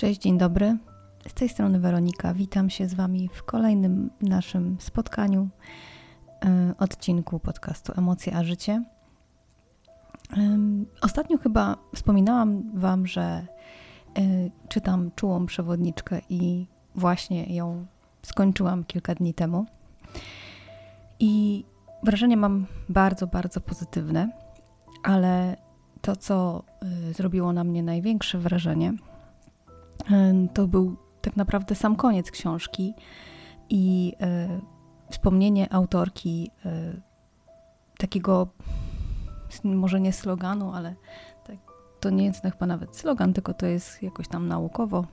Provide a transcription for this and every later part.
Cześć, dzień dobry. Z tej strony Weronika. Witam się z Wami w kolejnym naszym spotkaniu, yy, odcinku podcastu Emocje a Życie. Ostatnio chyba wspominałam Wam, że yy, czytam czułą przewodniczkę i właśnie ją skończyłam kilka dni temu. I wrażenie mam bardzo, bardzo pozytywne, ale to, co zrobiło na mnie największe wrażenie, to był tak naprawdę sam koniec książki i e, wspomnienie autorki e, takiego, może nie sloganu, ale tak, to nie jest chyba nawet slogan, tylko to jest jakoś tam naukowo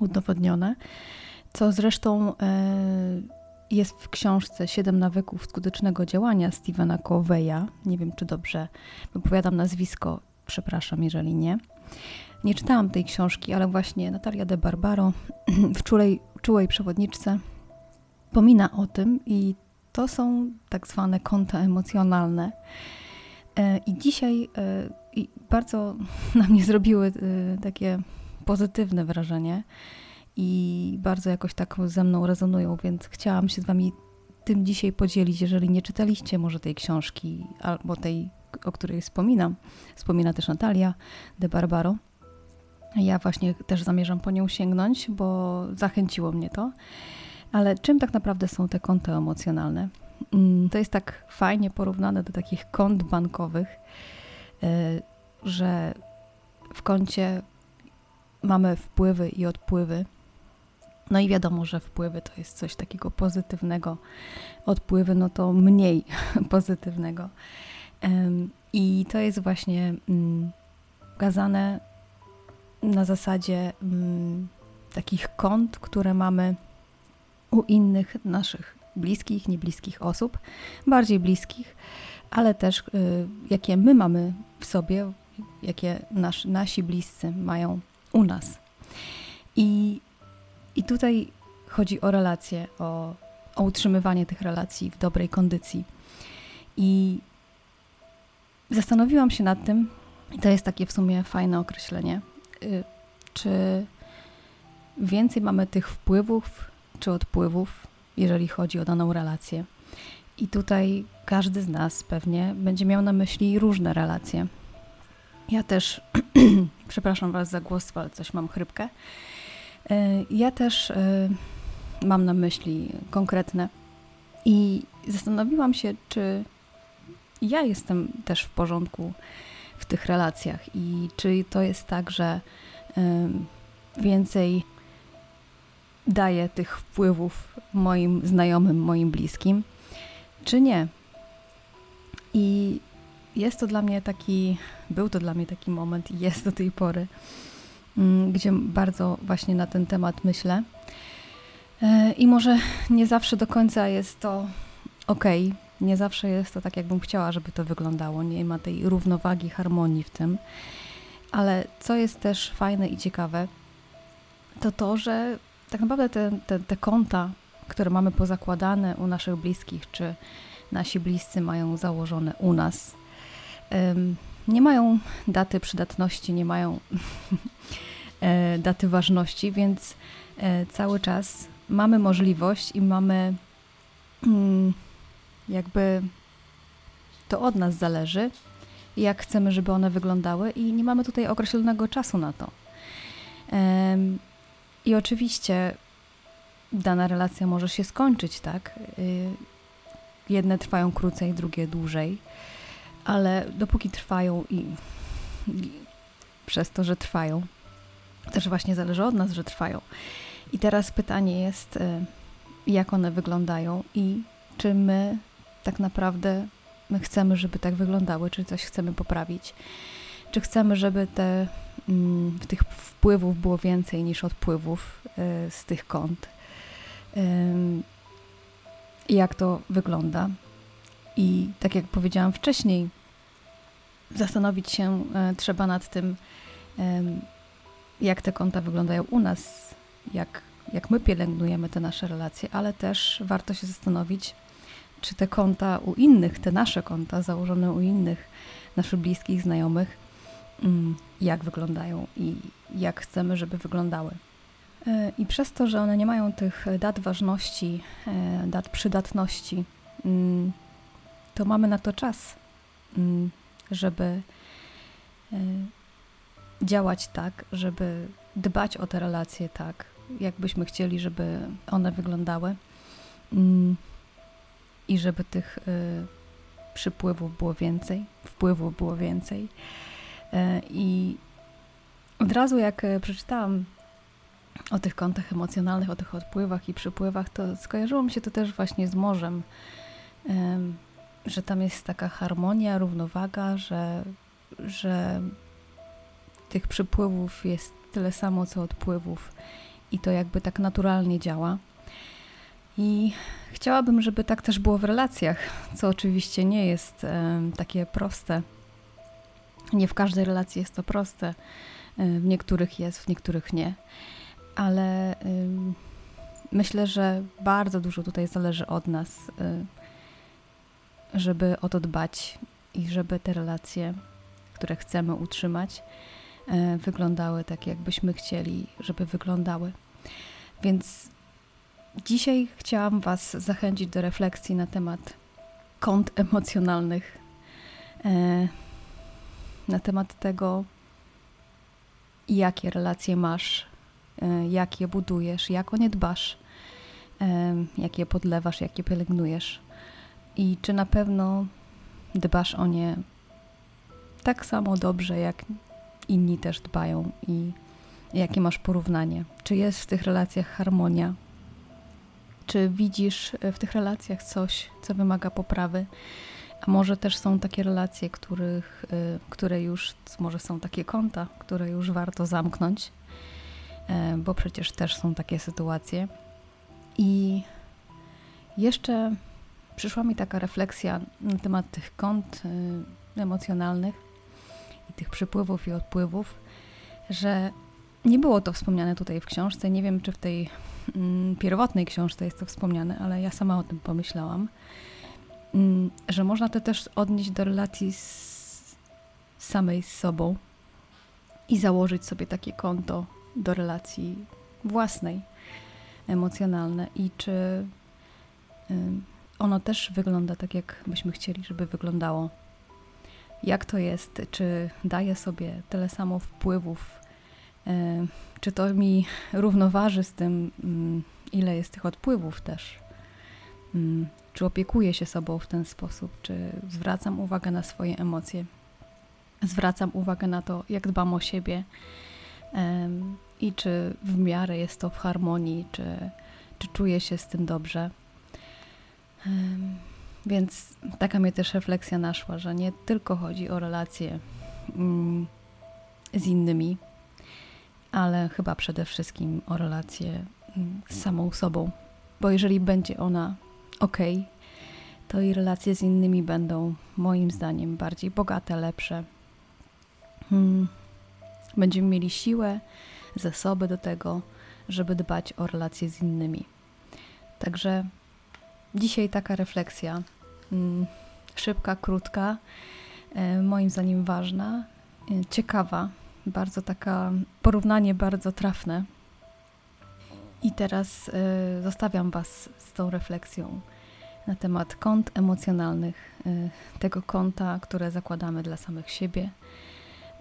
udowodnione, co zresztą e, jest w książce Siedem nawyków skutecznego działania Stevena Coveya. Nie wiem, czy dobrze wypowiadam nazwisko, przepraszam, jeżeli nie. Nie czytałam tej książki, ale właśnie Natalia de Barbaro w czułej, czułej przewodniczce pomina o tym i to są tak zwane konta emocjonalne. E, I dzisiaj e, bardzo na mnie zrobiły e, takie pozytywne wrażenie i bardzo jakoś tak ze mną rezonują, więc chciałam się z Wami tym dzisiaj podzielić. Jeżeli nie czytaliście może tej książki albo tej, o której wspominam, wspomina też Natalia de Barbaro, ja właśnie też zamierzam po nią sięgnąć, bo zachęciło mnie to. Ale czym tak naprawdę są te konta emocjonalne? Mm, to jest tak fajnie porównane do takich kont bankowych, e, że w koncie mamy wpływy i odpływy. No i wiadomo, że wpływy to jest coś takiego pozytywnego, odpływy no to mniej pozytywnego. I to jest właśnie mm, pokazane na zasadzie mm, takich kont, które mamy u innych naszych bliskich, niebliskich osób, bardziej bliskich, ale też y, jakie my mamy w sobie, jakie nasz, nasi bliscy mają u nas. I, i tutaj chodzi o relacje, o, o utrzymywanie tych relacji w dobrej kondycji. I zastanowiłam się nad tym, i to jest takie w sumie fajne określenie, czy więcej mamy tych wpływów czy odpływów, jeżeli chodzi o daną relację. I tutaj każdy z nas pewnie będzie miał na myśli różne relacje. Ja też, przepraszam Was za głos, ale coś mam chrypkę. Y, ja też y, mam na myśli konkretne. I zastanowiłam się, czy ja jestem też w porządku w tych relacjach i czy to jest tak, że więcej daję tych wpływów moim znajomym, moim bliskim, czy nie. I jest to dla mnie taki, był to dla mnie taki moment i jest do tej pory, mm, gdzie bardzo właśnie na ten temat myślę. E, I może nie zawsze do końca jest to ok, nie zawsze jest to tak, jakbym chciała, żeby to wyglądało. Nie ma tej równowagi, harmonii w tym. Ale co jest też fajne i ciekawe, to to, że tak naprawdę te, te, te konta, które mamy pozakładane u naszych bliskich, czy nasi bliscy mają założone u nas, nie mają daty przydatności, nie mają e, daty ważności, więc e, cały czas mamy możliwość i mamy mm, jakby to od nas zależy, jak chcemy, żeby one wyglądały, i nie mamy tutaj określonego czasu na to. I oczywiście dana relacja może się skończyć, tak? Y, jedne trwają krócej, drugie dłużej, ale dopóki trwają i, i przez to, że trwają, też właśnie zależy od nas, że trwają. I teraz pytanie jest, y, jak one wyglądają i czy my tak naprawdę my chcemy, żeby tak wyglądały, czy coś chcemy poprawić. Czy chcemy, żeby te, mm, tych wpływów było więcej niż odpływów y, z tych kont? jak to wygląda? I tak jak powiedziałam wcześniej, zastanowić się e, trzeba nad tym, jak te konta wyglądają u nas, jak, jak my pielęgnujemy te nasze relacje, ale też warto się zastanowić, czy te konta u innych, te nasze konta założone u innych, naszych bliskich, znajomych, mm, jak wyglądają i jak chcemy, żeby wyglądały. E, I przez to, że one nie mają tych dat ważności, e, dat przydatności, mm, to mamy na to czas, mm, żeby e, działać tak, żeby dbać o te relacje tak, jakbyśmy chcieli, żeby one wyglądały i żeby tych przypływów było więcej, wpływów było więcej. I od razu jak przeczytałam o tych kątach emocjonalnych, o tych odpływach i przypływach, to skojarzyło mi się to też właśnie z morzem, że tam jest taka harmonia, równowaga, że, że tych przypływów jest tyle samo co odpływów i to jakby tak naturalnie działa. I chciałabym, żeby tak też było w relacjach, co oczywiście nie jest takie proste. Nie w każdej relacji jest to proste. W niektórych jest, w niektórych nie ale myślę, że bardzo dużo tutaj zależy od nas, y, żeby o to dbać i żeby te relacje, które chcemy utrzymać, y, wyglądały tak, jakbyśmy chcieli, żeby wyglądały. Więc dzisiaj chciałam Was zachęcić do refleksji na temat kont emocjonalnych, y, na temat tego, jakie relacje masz E, jak je budujesz, jak o nie dbasz, e, jak je podlewasz, jak je pielęgnujesz i czy na pewno dbasz o nie tak samo dobrze, jak inni też dbają i jakie masz porównanie. Czy jest w tych relacjach harmonia? Czy widzisz w tych relacjach coś, co wymaga poprawy? A może też są takie relacje, których, e, które już, może są takie konta, które już warto zamknąć E, bo przecież też są takie sytuacje. I jeszcze przyszła mi taka refleksja na temat tych kont emocjonalnych i tych przypływów i odpływów, że nie było to wspomniane tutaj w książce. Nie wiem, czy w tej mm, pierwotnej książce jest to wspomniane, ale ja sama o tym pomyślałam, mm, że można to też odnieść do relacji z samej z sobą i założyć sobie takie konto do relacji własnej, emocjonalne i czy ono też wygląda tak, jak byśmy chcieli, żeby wyglądało. Jak to jest? Czy daje sobie tyle samo wpływów? Czy to mi równoważy z tym, ile jest tych odpływów też? Czy opiekuję się sobą w ten sposób? Czy zwracam uwagę na swoje emocje? Zwracam uwagę na to, jak dbam o siebie, i czy w miarę jest to w harmonii, czy, czy czuję się z tym dobrze. Więc taka mnie też refleksja naszła, że nie tylko chodzi o relacje mm, z innymi, ale chyba przede wszystkim o relacje mm, z samą sobą. Bo jeżeli będzie ona ok, to i relacje z innymi będą moim zdaniem bardziej bogate, lepsze. Hmm Będziemy mieli siłę, zasoby do tego, żeby dbać o relacje z innymi. Także dzisiaj taka refleksja, mm, szybka, krótka, e, moim zdaniem ważna, e, ciekawa, bardzo taka porównanie bardzo trafne. I teraz e, zostawiam Was z tą refleksją na temat kont emocjonalnych, tego konta, które zakładamy dla samych siebie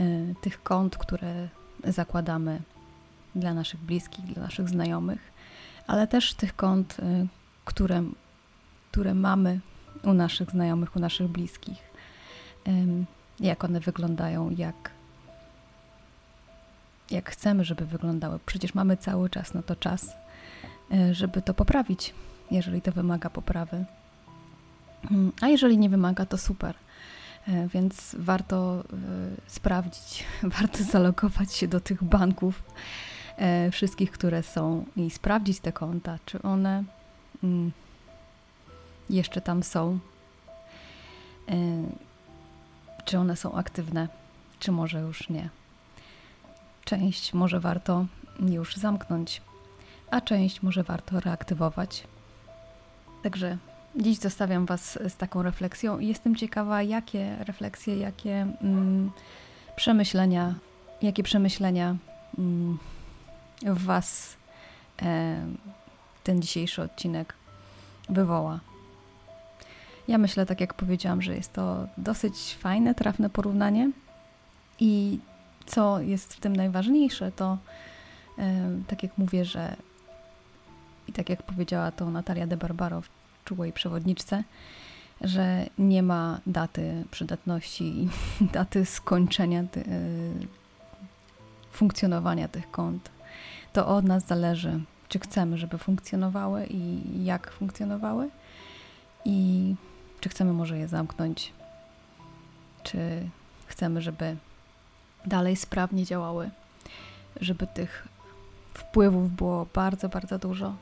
Y, tych kont, które zakładamy dla naszych bliskich, dla naszych znajomych, ale też tych kont, y, które, które mamy u naszych znajomych, u naszych bliskich. Jak one wyglądają, jak, jak chcemy, żeby wyglądały. Przecież mamy cały czas na to czas, y, żeby to poprawić, jeżeli to wymaga poprawy. Mm, a jeżeli nie wymaga, to super. E, więc warto e, sprawdzić, warto zalogować się do tych banków e, wszystkich, które są i sprawdzić te konta, czy one mm, jeszcze tam są, czy one są aktywne, czy może już nie. Część może warto już zamknąć, a część może warto reaktywować. Także Dziś zostawiam Was z taką refleksją i jestem ciekawa, jakie refleksje, jakie mm, przemyślenia, jakie przemyślenia mm, w Was e, ten dzisiejszy odcinek wywoła. Ja myślę, tak jak powiedziałam, że jest to dosyć fajne, trafne porównanie. I co jest w tym najważniejsze, to e, tak jak mówię, że i tak jak powiedziała to Natalia de Barbaro w czułej przewodniczce, że nie ma daty przydatności i daty skończenia ty, y, funkcjonowania tych kont. To od nas zależy, czy chcemy, żeby funkcjonowały i jak funkcjonowały, i czy chcemy może je zamknąć, czy chcemy, żeby dalej sprawnie działały, żeby tych wpływów było bardzo, bardzo dużo,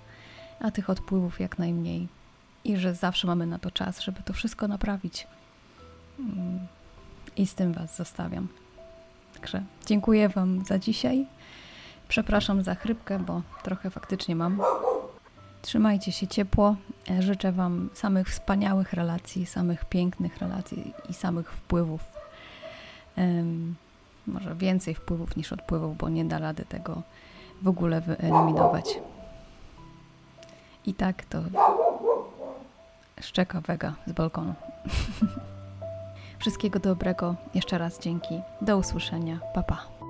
a tych odpływów jak najmniej i że zawsze mamy na to czas, żeby to wszystko naprawić. Mm, I z tym Was zostawiam. Także dziękuję Wam za dzisiaj. Przepraszam za chrypkę, bo trochę faktycznie mam. Trzymajcie się ciepło. Życzę Wam samych wspaniałych relacji, samych pięknych relacji i samych wpływów. Um, może więcej wpływów niż odpływów, bo nie da rady tego w ogóle wyeliminować. I tak to szczeka wega z balkonu. Wszystkiego dobrego. Jeszcze raz dzięki. Do usłyszenia. Pa pa.